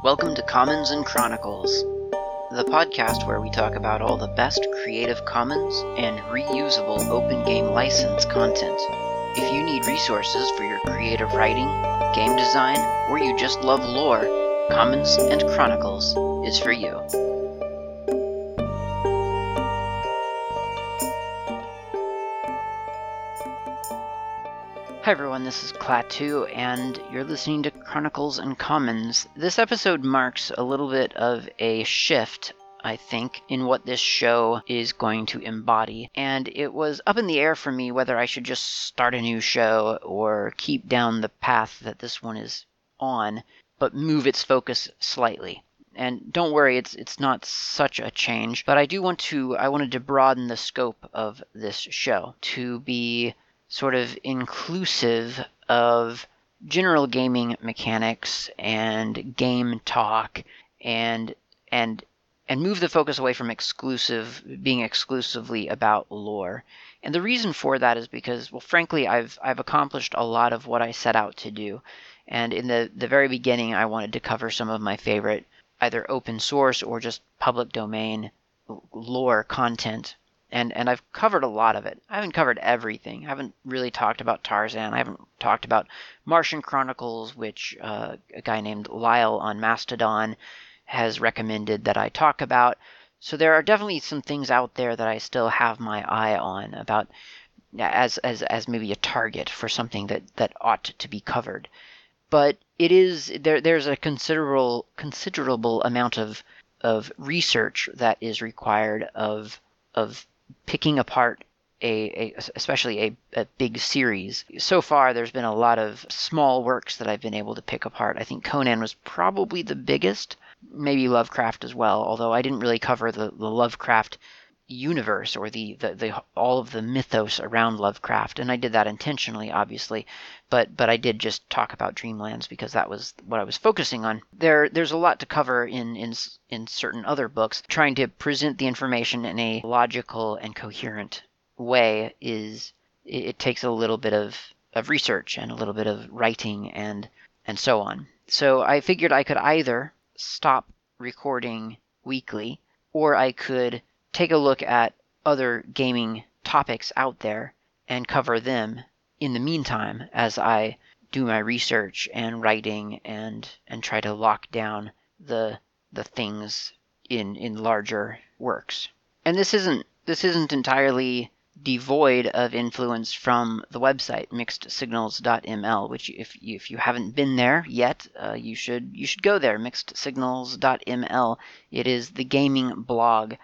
Welcome to Commons and Chronicles, the podcast where we talk about all the best Creative Commons and reusable open game license content. If you need resources for your creative writing, game design, or you just love lore, Commons and Chronicles is for you. Hi everyone, this is Klaatu, and you're listening to Chronicles and Commons. This episode marks a little bit of a shift, I think, in what this show is going to embody. And it was up in the air for me whether I should just start a new show or keep down the path that this one is on, but move its focus slightly. And don't worry, it's it's not such a change, but I do want to I wanted to broaden the scope of this show to be sort of inclusive of general gaming mechanics and game talk and and and move the focus away from exclusive being exclusively about lore. And the reason for that is because well frankly I've I've accomplished a lot of what I set out to do. And in the the very beginning I wanted to cover some of my favorite either open source or just public domain lore content and and I've covered a lot of it. I haven't covered everything. I haven't really talked about Tarzan. I haven't talked about Martian Chronicles, which uh, a guy named Lyle on Mastodon has recommended that I talk about. So there are definitely some things out there that I still have my eye on about as as as maybe a target for something that that ought to be covered. But it is there there's a considerable considerable amount of of research that is required of of picking apart a, a especially a, a, big series. So far, there's been a lot of small works that I've been able to pick apart. I think Conan was probably the biggest, maybe Lovecraft as well. Although I didn't really cover the, the Lovecraft universe or the, the, the all of the mythos around Lovecraft, and I did that intentionally, obviously. But but I did just talk about Dreamlands because that was what I was focusing on. There there's a lot to cover in in in certain other books. Trying to present the information in a logical and coherent way is it, it takes a little bit of of research and a little bit of writing and and so on. So I figured I could either stop recording weekly or I could take a look at other gaming topics out there and cover them in the meantime as I do my research and writing and and try to lock down the the things in in larger works. And this isn't this isn't entirely devoid of influence from the website mixedsignals.ml which if you, if you haven't been there yet uh, you should you should go there mixedsignals.ml it is the gaming blog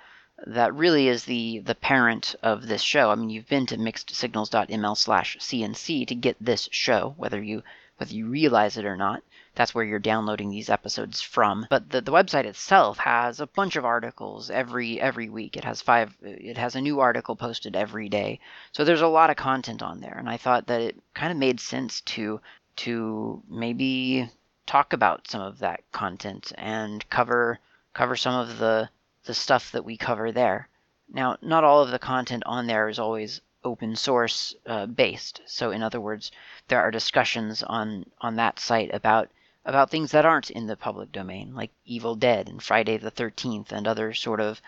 that really is the the parent of this show. I mean, you've been to mixedsignals.ml slash CNC to get this show, whether you whether you realize it or not. That's where you're downloading these episodes from. But the, the website itself has a bunch of articles every every week. It has five it has a new article posted every day. So there's a lot of content on there. And I thought that it kind of made sense to to maybe talk about some of that content and cover cover some of the the stuff that we cover there. Now, not all of the content on there is always open source uh, based. So, in other words, there are discussions on on that site about about things that aren't in the public domain, like Evil Dead and Friday the Thirteenth, and other sort of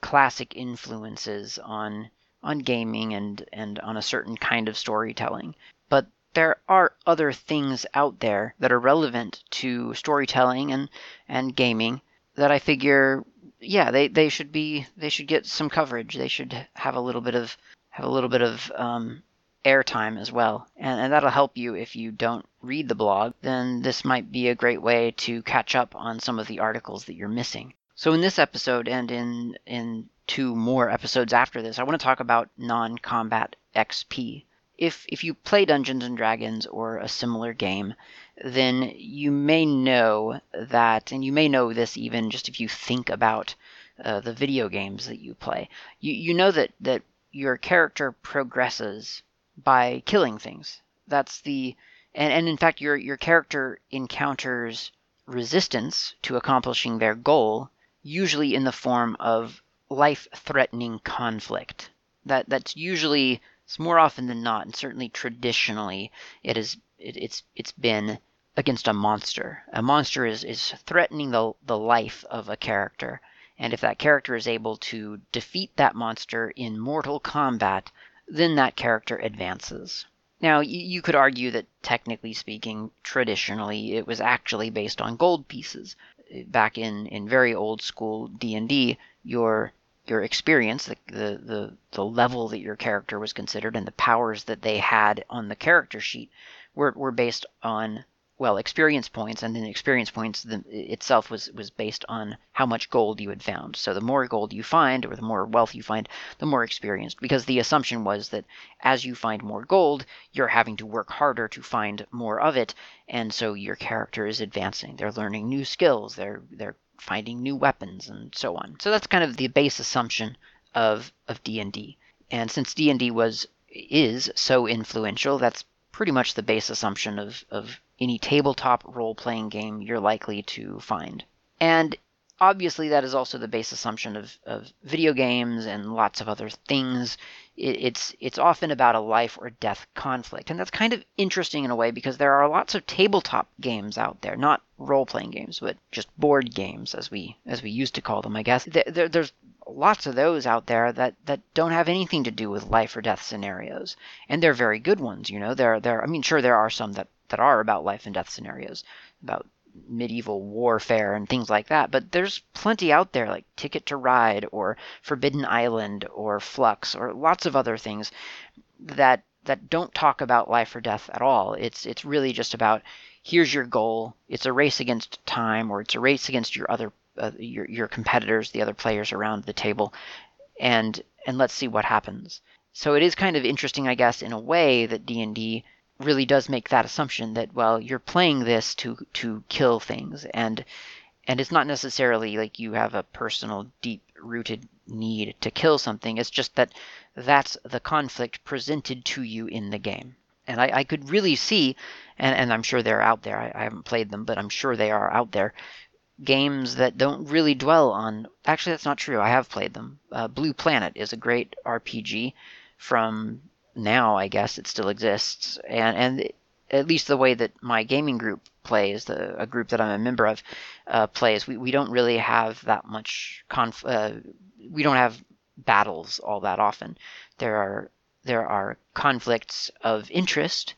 classic influences on on gaming and and on a certain kind of storytelling. But there are other things out there that are relevant to storytelling and and gaming that I figure yeah, they, they should be they should get some coverage. They should have a little bit of have a little bit of um, airtime as well, and, and that'll help you if you don't read the blog. Then this might be a great way to catch up on some of the articles that you're missing. So in this episode and in in two more episodes after this, I want to talk about non-combat XP. If if you play Dungeons and Dragons or a similar game, then you may know that, and you may know this even just if you think about uh, the video games that you play. You you know that that your character progresses by killing things. That's the and, and in fact your your character encounters resistance to accomplishing their goal, usually in the form of life-threatening conflict. That that's usually it's more often than not, and certainly traditionally, it is it, it's it's been against a monster. A monster is, is threatening the, the life of a character. And if that character is able to defeat that monster in mortal combat, then that character advances. Now, you could argue that technically speaking, traditionally, it was actually based on gold pieces. Back in, in very old school D&D, your your experience, the, the, the, the level that your character was considered, and the powers that they had on the character sheet were, were based on well experience points and then experience points the, itself was was based on how much gold you had found. So the more gold you find or the more wealth you find the more experienced because the assumption was that as you find more gold you're having to work harder to find more of it and so your character is advancing. They're learning new skills. They're they're finding new weapons and so on. So that's kind of the base assumption of of D&D and since D&D was is so influential that's pretty much the base assumption of, of any tabletop role playing game you're likely to find. And obviously, that is also the base assumption of, of video games and lots of other things. It, it's it's often about a life or death conflict, and that's kind of interesting in a way because there are lots of tabletop games out there, not role playing games, but just board games as we as we used to call them, I guess. There, there, there's lots of those out there that, that don't have anything to do with life or death scenarios, and they're very good ones. You know, there there I mean, sure there are some that that are about life and death scenarios, about medieval warfare and things like that. But there's plenty out there like Ticket to Ride or Forbidden Island or Fluxx or lots of other things that that don't talk about life or death at all. It's it's really just about here's your goal. It's a race against time or it's a race against your other uh, your your competitors, the other players around the table, and and let's see what happens. So it is kind of interesting, I guess, in a way that D and D really does make that assumption that well you're playing this to to kill things. And and it's not necessarily like you have a personal deep rooted need to kill something. It's just that that's the conflict presented to you in the game. And i, I could really see and, and i'm sure they're out there. I, I haven't played them but i'm sure they are out there. Games that don't really dwell on actually that's not true. I have played them. Uh, blue planet is a great rpg from now I guess it still exists, and and at least the way that my gaming group plays, the a group that I'm a member of, uh, plays, we, we don't really have that much conf. Uh, we don't have battles all that often. There are there are conflicts of interest,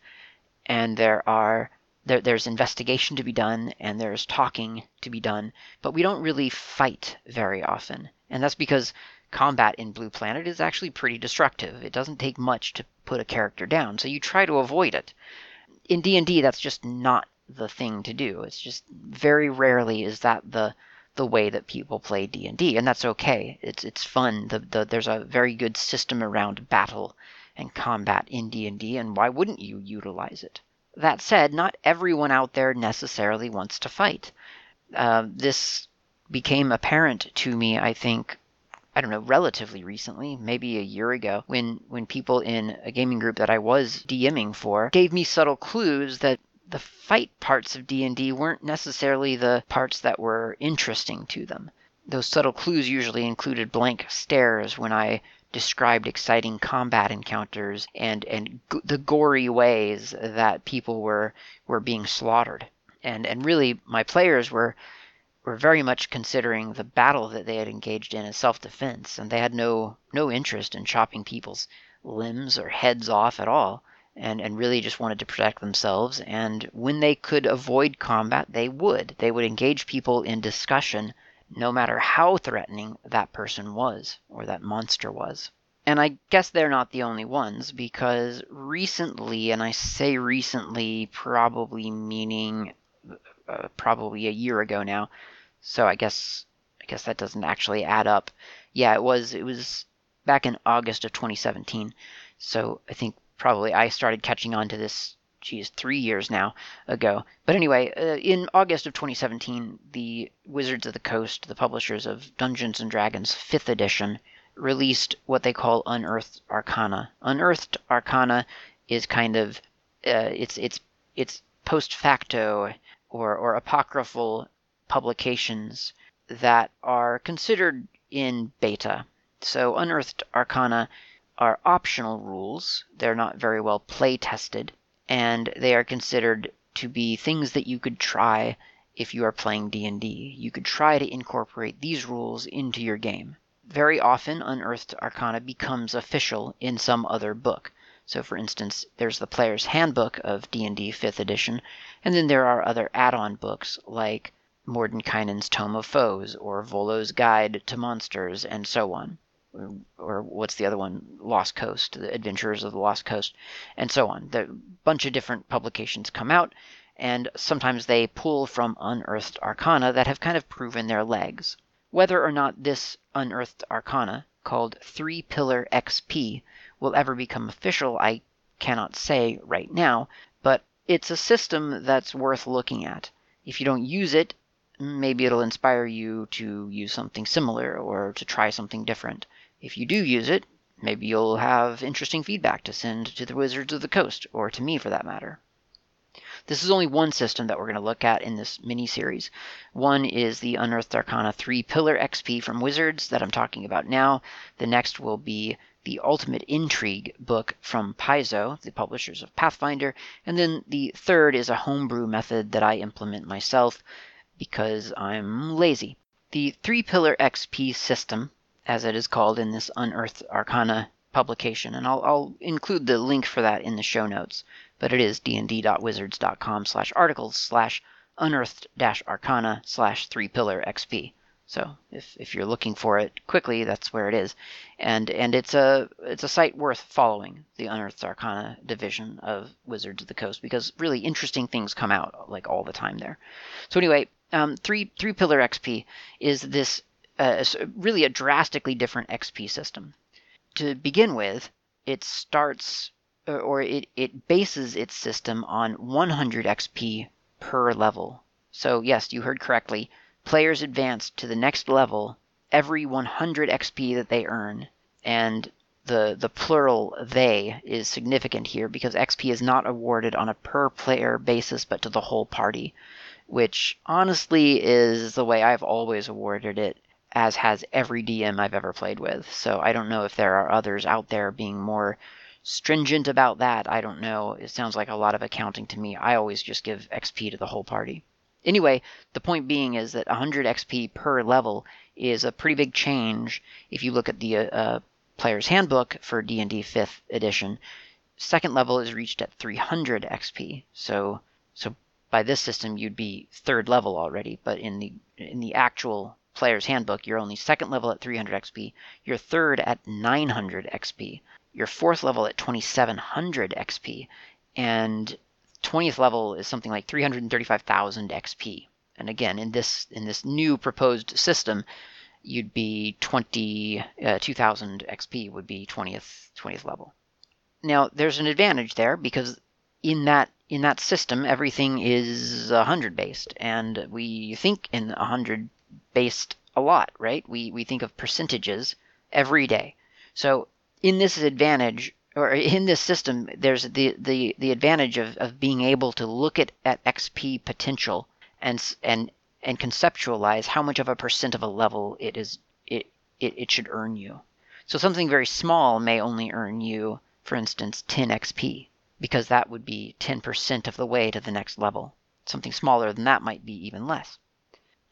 and there are there, there's investigation to be done and there's talking to be done, but we don't really fight very often. And that's because combat in Blue Planet is actually pretty destructive. It doesn't take much to put a character down, so you try to avoid it. In D&D that's just not the thing to do. It's just very rarely is that the the way that people play D&D and that's okay. It's it's fun. The, the there's a very good system around battle and combat in D&D and why wouldn't you utilize it? That said, not everyone out there necessarily wants to fight. Uh, this became apparent to me, I think, I don't know, relatively recently, maybe a year ago, when when people in a gaming group that I was DMing for gave me subtle clues that the fight parts of D&D weren't necessarily the parts that were interesting to them. Those subtle clues usually included blank stares when I described exciting combat encounters and and g- the gory ways that people were were being slaughtered. And and really my players were were very much considering the battle that they had engaged in as self-defense, and they had no no interest in chopping people's limbs or heads off at all, and and really just wanted to protect themselves. And when they could avoid combat, they would. They would engage people in discussion, no matter how threatening that person was or that monster was. And I guess they're not the only ones because recently, and I say recently, probably meaning uh, probably a year ago now, so I guess I guess that doesn't actually add up. Yeah, it was it was back in August of 2017. So I think probably I started catching on to this geez, three years now ago. But anyway, uh, in August of 2017, the Wizards of the Coast, the publishers of Dungeons and Dragons 5th edition, released what they call Unearthed Arcana. Unearthed Arcana is kind of uh, it's it's it's post facto or or apocryphal publications that are considered in beta. So, Unearthed Arcana are optional rules, they're not very well play tested, and they are considered to be things that you could try if you are playing D&D. You could try to incorporate these rules into your game. Very often unearthed arcana becomes official in some other book. So for instance, there's the player's handbook of D&D 5th edition, and then there are other add-on books like Mordenkainen's Tome of Foes or Volo's Guide to Monsters and so on. Or, what's the other one? Lost Coast, The Adventurers of the Lost Coast, and so on. A bunch of different publications come out, and sometimes they pull from unearthed arcana that have kind of proven their legs. Whether or not this unearthed arcana, called Three Pillar XP, will ever become official, I cannot say right now, but it's a system that's worth looking at. If you don't use it, maybe it'll inspire you to use something similar or to try something different. If you do use it, maybe you'll have interesting feedback to send to the Wizards of the Coast, or to me for that matter. This is only one system that we're going to look at in this mini series. One is the Unearthed Arcana 3 Pillar XP from Wizards that I'm talking about now. The next will be the Ultimate Intrigue book from Paizo, the publishers of Pathfinder. And then the third is a homebrew method that I implement myself because I'm lazy. The Three Pillar XP system, as it is called in this Unearthed Arcana publication, and I'll, I'll include the link for that in the show notes but it is dnd.wizards.com slash articles slash unearthed arcana slash three pillar xp. So if, if you're looking for it quickly, that's where it is, and and it's a it's a site worth following. The Unearthed Arcana division of Wizards of the Coast because really interesting things come out like all the time there. So anyway, um, three three pillar XP is this uh, really a drastically different XP system. To begin with, it starts or it, it bases its system on 100 XP per level. So, yes, you heard correctly. Players advance to the next level every 100 XP that they earn. And the, the plural they is significant here because XP is not awarded on a per player basis but to the whole party, which honestly is the way I've always awarded it, as has every DM I've ever played with. So I don't know if there are others out there being more stringent about that, I don't know. It sounds like a lot of accounting to me. I always just give XP to the whole party. Anyway, the point being is that 100 XP per level is a pretty big change if you look at the uh, uh player's handbook for D&D 5th edition. Second level is reached at 300 XP. So so by this system you'd be third level already, but in the in the actual player's handbook you're only second level at 300 XP, you're third at 900 XP your fourth level at 2700 XP, and 20th level is something like 335,000 XP. And again, in this in this new proposed system, you'd be 20 uh, 2000 XP would be 20th 20th level. Now, there's an advantage there because in that in that system everything is 100 based and we think in 100 based a lot, right? We we think of percentages every day. So in this advantage or in this system, there's the, the, the advantage of, of being able to look at, at XP potential and and and conceptualize how much of a percent of a level it is it, it, it should earn you. So something very small may only earn you, for instance, 10 XP, because that would be 10% of the way to the next level. Something smaller than that might be even less.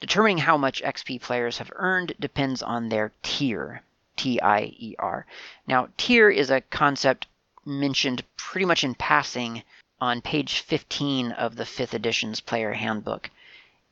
Determining how much XP players have earned depends on their tier. T I E R. Now, tier is a concept mentioned pretty much in passing on page 15 of the 5th edition's player handbook.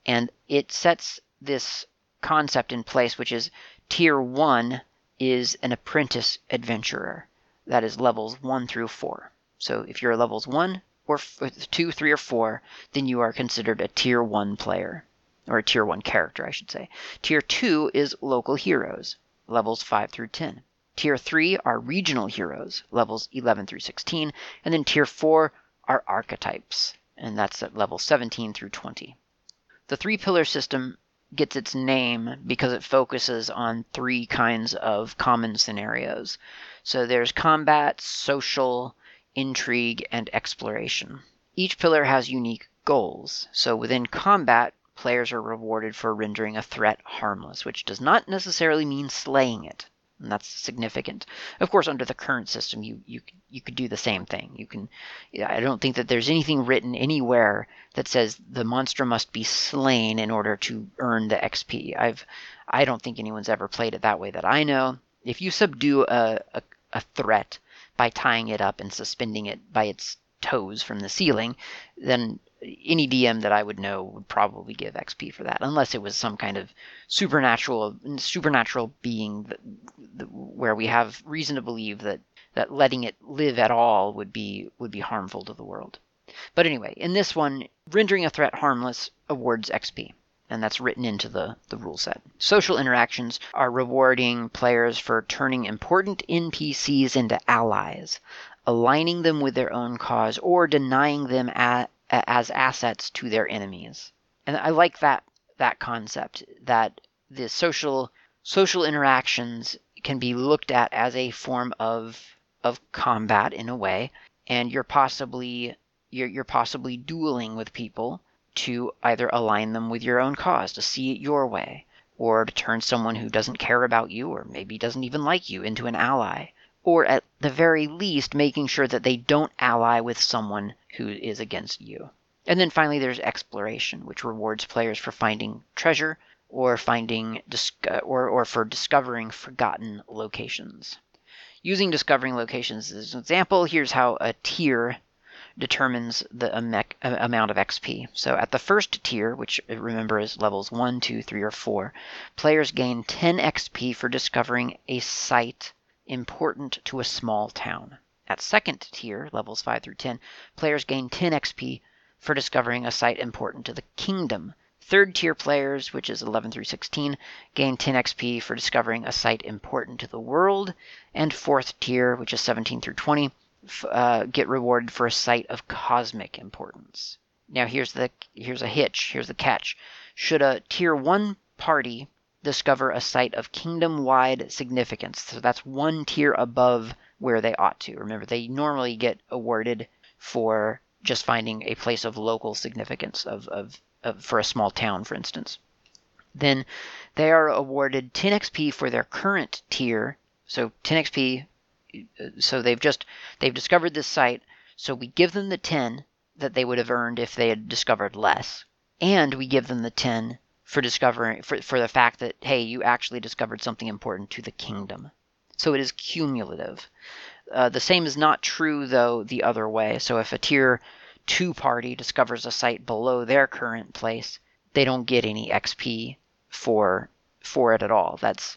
And it sets this concept in place, which is tier 1 is an apprentice adventurer. That is levels 1 through 4. So if you're levels 1 or 2, 3, or 4, then you are considered a tier 1 player. Or a tier 1 character, I should say. Tier 2 is local heroes levels 5 through 10. Tier 3 are regional heroes, levels 11 through 16, and then Tier 4 are archetypes, and that's at level 17 through 20. The three pillar system gets its name because it focuses on three kinds of common scenarios. So there's combat, social, intrigue, and exploration. Each pillar has unique goals. So within combat, players are rewarded for rendering a threat harmless, which does not necessarily mean slaying it. and that's significant. Of course, under the current system, you you you could do the same thing. You can. I don't think that there's anything written anywhere that says the monster must be slain in order to earn the XP. I've I don't think anyone's ever played it that way that I know. If you subdue a, a, a threat by tying it up and suspending it by its toes from the ceiling, then any DM that I would know would probably give XP for that, unless it was some kind of supernatural supernatural being that, that, where we have reason to believe that that letting it live at all would be would be harmful to the world. But anyway, in this one, rendering a threat harmless awards XP. And that's written into the, the rule set. Social interactions are rewarding players for turning important NPCs into allies, aligning them with their own cause, or denying them at, as assets to their enemies. And I like that that concept that the social social interactions can be looked at as a form of of combat in a way, and you're possibly you're, you're possibly dueling with people to either align them with your own cause, to see it your way, or to turn someone who doesn't care about you or maybe doesn't even like you into an ally, or at the very least making sure that they don't ally with someone who is against you. And then finally, there's exploration, which rewards players for finding treasure or finding uh, or, or for discovering forgotten locations. Using discovering locations as an example, here's how a tier determines the uh, amount of XP. So at the first tier, which uh, remember is levels 1, 2, 3, or 4, players gain 10 XP for discovering a site important to a small town. At second tier, levels 5 through 10, players gain 10 XP for discovering a site important to the kingdom. Third tier players, which is 11 through 16, gain 10 XP for discovering a site important to the world. And fourth tier, which is 17 through 20, uh, get rewarded for a site of cosmic importance. Now here's the here's a hitch. Here's the catch. Should a tier one party discover a site of kingdom-wide significance, so that's one tier above where they ought to. Remember, they normally get awarded for just finding a place of local significance of, of, of for a small town, for instance. Then they are awarded 10 XP for their current tier. So 10 XP uh, so they've just they've discovered this site so we give them the 10 that they would have earned if they had discovered less and we give them the 10 for discovering for, for the fact that hey you actually discovered something important to the kingdom so it is cumulative. Uh, the same is not true though the other way. So if a tier 2 party discovers a site below their current place they don't get any xp for for it at all. That's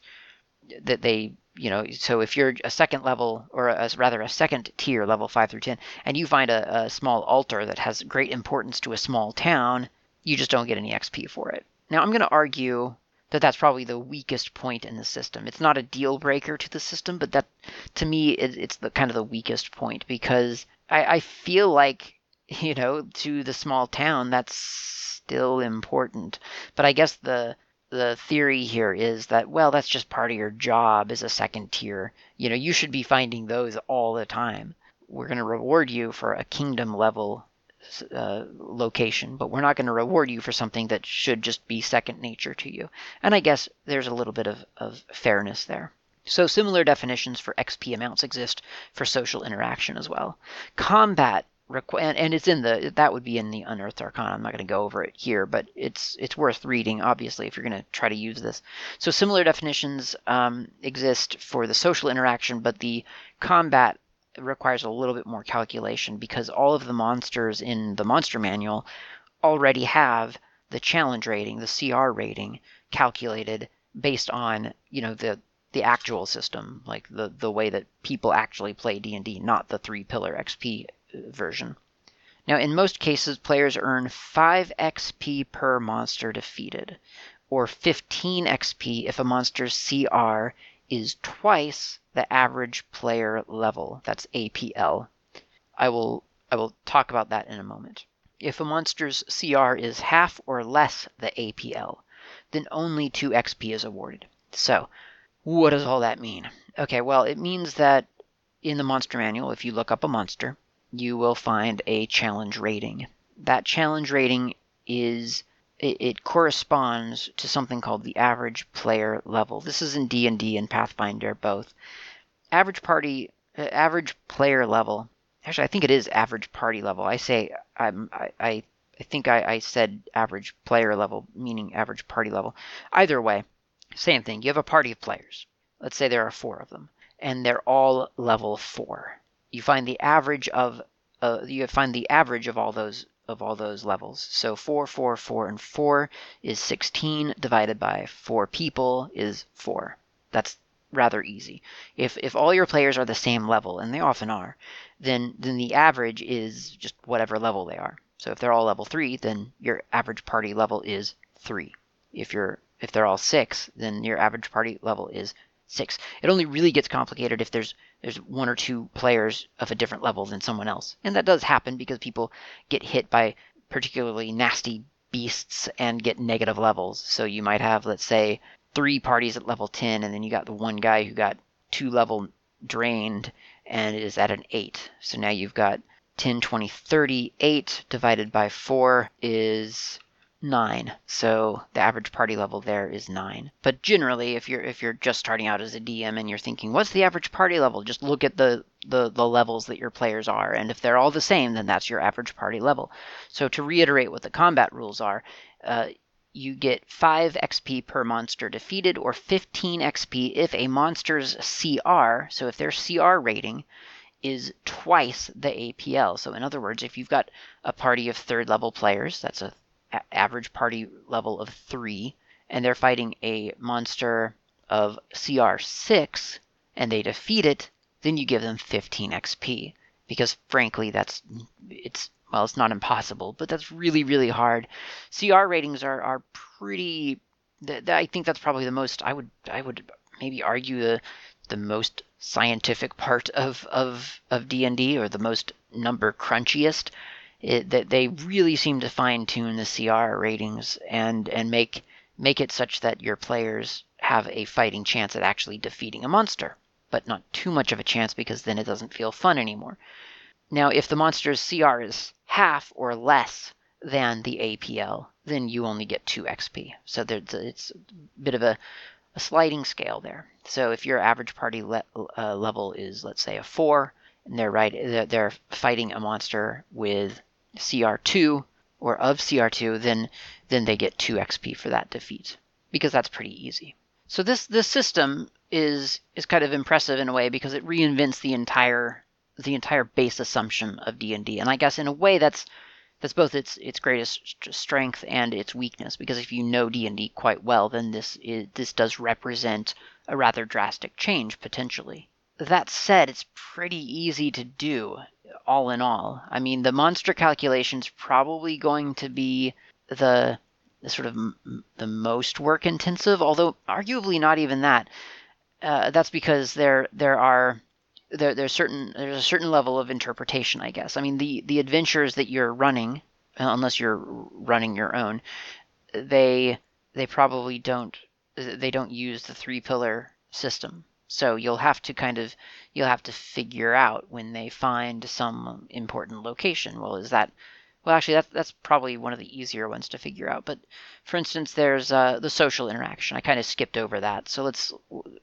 that they you know, so if you're a second level, or a, rather a second tier, level 5 through 10, and you find a, a small altar that has great importance to a small town, you just don't get any XP for it. Now, I'm going to argue that that's probably the weakest point in the system. It's not a deal breaker to the system, but that, to me, it, it's the kind of the weakest point because I, I feel like, you know, to the small town, that's still important. But I guess the the theory here is that well that's just part of your job as a second tier you know you should be finding those all the time we're going to reward you for a kingdom level uh, location but we're not going to reward you for something that should just be second nature to you. And i guess there's a little bit of, of fairness there. So similar definitions for xp amounts exist for social interaction as well. Combat and, it's in the that would be in the unearthed arcana. I'm not going to go over it here but it's it's worth reading obviously if you're going to try to use this. So similar definitions um, exist for the social interaction but the combat requires a little bit more calculation because all of the monsters in the monster manual already have the challenge rating the cr rating calculated based on you know the the actual system like the the way that people actually play d&d not the three pillar xp uh, version. Now, in most cases, players earn 5 XP per monster defeated, or 15 XP if a monster's CR is twice the average player level. That's APL. I will I will talk about that in a moment. If a monster's CR is half or less the APL, then only 2 XP is awarded. So, what does all that mean? Okay, well, it means that in the monster manual, if you look up a monster, you will find a challenge rating. That challenge rating is it, it corresponds to something called the average player level. This is in D&D and Pathfinder both. Average party uh, average player level. Actually, I think it is average party level. I say I'm, I, I I think I, I said average player level, meaning average party level. Either way, same thing. You have a party of players. Let's say there are four of them, and they're all level four. You find the average of uh, you find the average of all those of all those levels. So 4, 4, 4, and 4 is 16 divided by 4 people is 4. That's rather easy. If if all your players are the same level, and they often are, then then the average is just whatever level they are. So if they're all level 3, then your average party level is 3. If you're if they're all 6, then your average party level is 6. It only really gets complicated if there's there's one or two players of a different level than someone else. And that does happen because people get hit by particularly nasty beasts and get negative levels. So you might have, let's say, three parties at level 10, and then you got the one guy who got two level drained and is at an 8. So now you've got 10, 20, 30. 8 divided by 4 is nine. So the average party level there is nine. But generally, if you're if you're just starting out as a DM and you're thinking, what's the average party level? Just look at the the, the levels that your players are, and if they're all the same, then that's your average party level. So to reiterate what the combat rules are, uh, you get 5 XP per monster defeated, or 15 XP if a monster's CR, so if their CR rating is twice the APL. So, in other words, if you've got a party of third level players, that's a average party level of 3, and they're fighting a monster of CR 6, and they defeat it, then you give them 15 XP. Because frankly, that's it's well, it's not impossible, but that's really really hard. CR ratings are are pretty. Th- I think that's probably the most. I would I would maybe argue the the most scientific part of of of D and D or the most number crunchiest it, that they really seem to fine tune the CR ratings and and make make it such that your players have a fighting chance at actually defeating a monster, but not too much of a chance because then it doesn't feel fun anymore. Now, if the monster's CR is half or less than the APL, then you only get 2 XP. So it's a bit of a, a sliding scale there. So if your average party le- uh, level is, let's say, a 4, and they're right, they're fighting a monster with CR2 or of CR2, then then they get 2 XP for that defeat because that's pretty easy. So this this system is is kind of impressive in a way because it reinvents the entire the entire base assumption of D&D. And I guess in a way that's that's both its its greatest strength and its weakness because if you know D&D quite well, then this is, this does represent a rather drastic change potentially. That said, it's pretty easy to do all in all. I mean, the monster calculation's probably going to be the, the sort of m- the most work intensive, although arguably not even that. Uh, that's because there there are there there's certain there's a certain level of interpretation, I guess. I mean, the the adventures that you're running, unless you're running your own, they they probably don't they don't use the three pillar system. So you'll have to kind of you'll have to figure out when they find some important location. Well, is that well, actually, that's that's probably one of the easier ones to figure out. But for instance, there's uh, the social interaction. I kind of skipped over that, so let's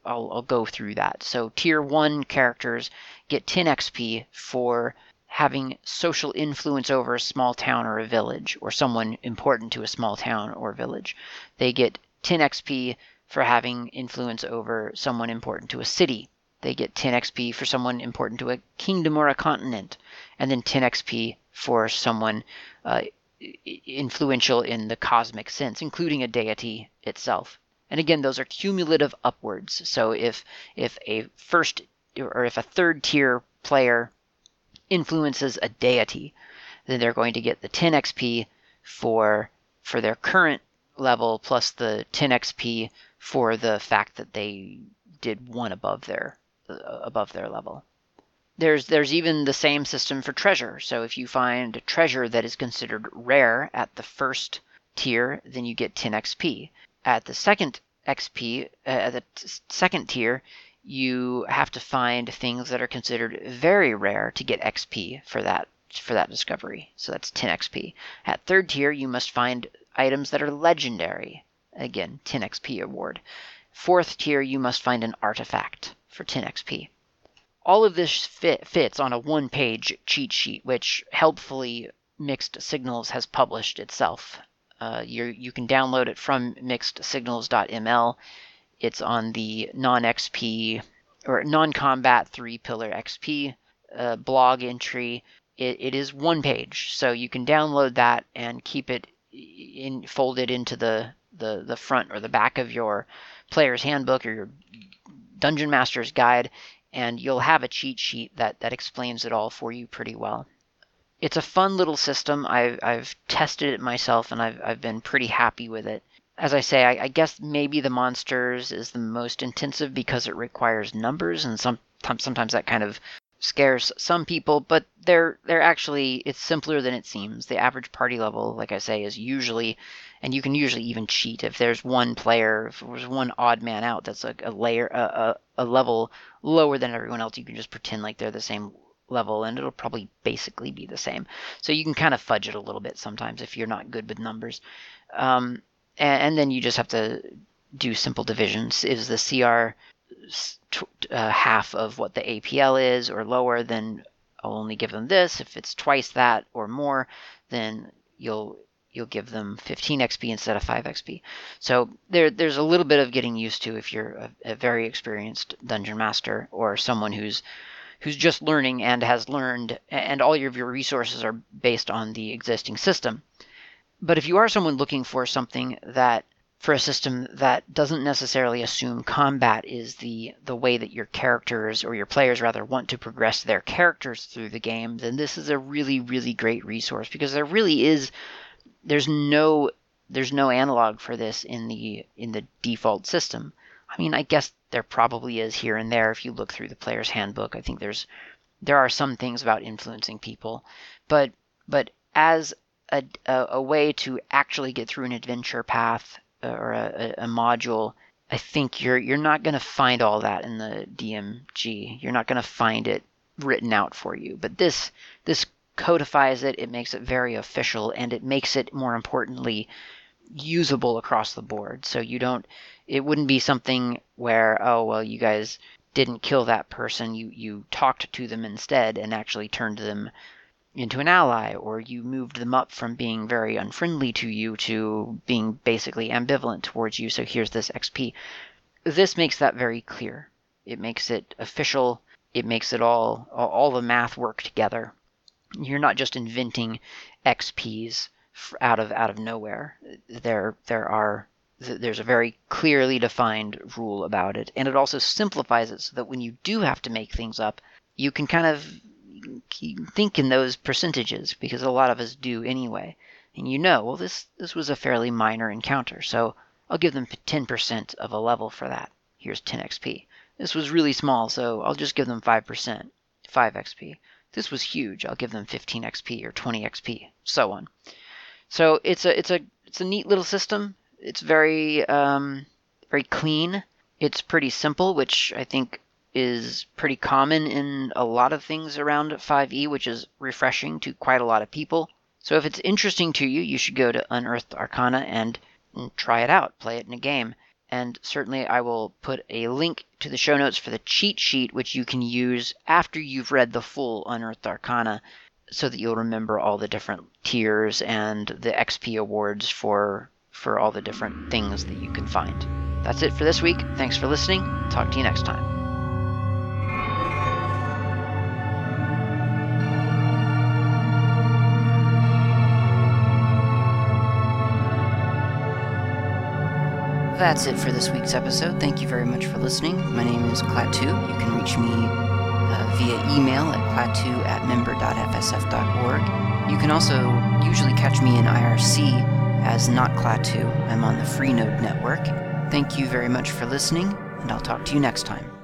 I'll, I'll go through that. So tier one characters get 10 XP for having social influence over a small town or a village, or someone important to a small town or village. They get 10 XP for having influence over someone important to a city. They get 10 XP for someone important to a kingdom or a continent, and then 10 XP for someone uh, influential in the cosmic sense, including a deity itself. And again, those are cumulative upwards. So if if a first or if a third tier player influences a deity, then they're going to get the 10 XP for for their current level plus the 10 XP for the fact that they did one above their uh, above their level. There's there's even the same system for treasure. So if you find treasure that is considered rare at the first tier, then you get 10 XP. At the second XP, uh, at the t- second tier, you have to find things that are considered very rare to get XP for that for that discovery. So that's 10 XP. At third tier, you must find items that are legendary. Again, 10 XP award. Fourth tier, you must find an artifact for 10 XP. All of this fit, fits on a one page cheat sheet, which helpfully Mixed Signals has published itself. Uh, you you can download it from mixedsignals.ml. It's on the non XP or non combat three pillar XP uh, blog entry. It, it is one page, so you can download that and keep it in folded into the, the the front or the back of your player's handbook or your dungeon master's guide, and you'll have a cheat sheet that that explains it all for you pretty well it's a fun little system. I've, I've tested it myself and I've, I've been pretty happy with it. As I say, I, I guess maybe the monsters is the most intensive because it requires numbers, and some, sometimes that kind of scares some people. But they're they're actually it's simpler than it seems. The average party level, like I say, is usually, and you can usually even cheat if there's one player, if there's one odd man out that's a, a layer a, a, a level lower than everyone else. You can just pretend like they're the same level and it'll probably basically be the same. So you can kind of fudge it a little bit sometimes if you're not good with numbers. Um, and, and, then you just have to do simple divisions. Is the CR uh, half of what the APL is or lower, then I'll only give them this. If it's twice that or more, then you'll you'll give them 15 XP instead of 5 XP. So there there's a little bit of getting used to if you're a, a very experienced dungeon master or someone who's who's just learning and has learned, and all of your resources are based on the existing system. But if you are someone looking for something that for a system that doesn't necessarily assume combat is the the way that your characters or your players rather want to progress their characters through the game, then this is a really really great resource because there really is there's no there's no analog for this in the in the default system. I mean, I guess there probably is here and there if you look through the player's handbook. I think there's there are some things about influencing people, but but as a, a, a way to actually get through an adventure path or a, a module, I think you're you're not going to find all that in the DMG. You're not going to find it written out for you. But this this codifies it. It makes it very official, and it makes it more importantly usable across the board. So you don't it wouldn't be something where oh well you guys didn't kill that person you you talked to them instead and actually turned them into an ally or you moved them up from being very unfriendly to you to being basically ambivalent towards you. So here's this xp this makes that very clear. It makes it official. It makes it all all the math work together. You're not just inventing xps out of out of nowhere. There there are there's a very clearly defined rule about it, and it also simplifies it so that when you do have to make things up, you can kind of think in those percentages because a lot of us do anyway. And you know, well, this this was a fairly minor encounter, so I'll give them 10% of a level for that. Here's 10 XP. This was really small, so I'll just give them 5%, 5 XP. This was huge. I'll give them 15 XP or 20 XP, so on. So it's a it's a it's a neat little system. It's very um, very clean. It's pretty simple, which I think is pretty common in a lot of things around 5e, which is refreshing to quite a lot of people. So if it's interesting to you, you should go to Unearthed Arcana and, try it out, play it in a game. And certainly, I will put a link to the show notes for the cheat sheet, which you can use after you've read the full Unearthed Arcana, so that you'll remember all the different tiers and the XP awards for for all the different things that you can find. That's it for this week. Thanks for listening. Talk to you next time. That's it for this week's episode. Thank you very much for listening. My name is Klaatu. You can reach me uh, via email at klaatu at member.fsf.org. You can also usually catch me in IRC as Not Klaatu. I'm on the Freenode network. Thank you very much for listening, and I'll talk to you next time.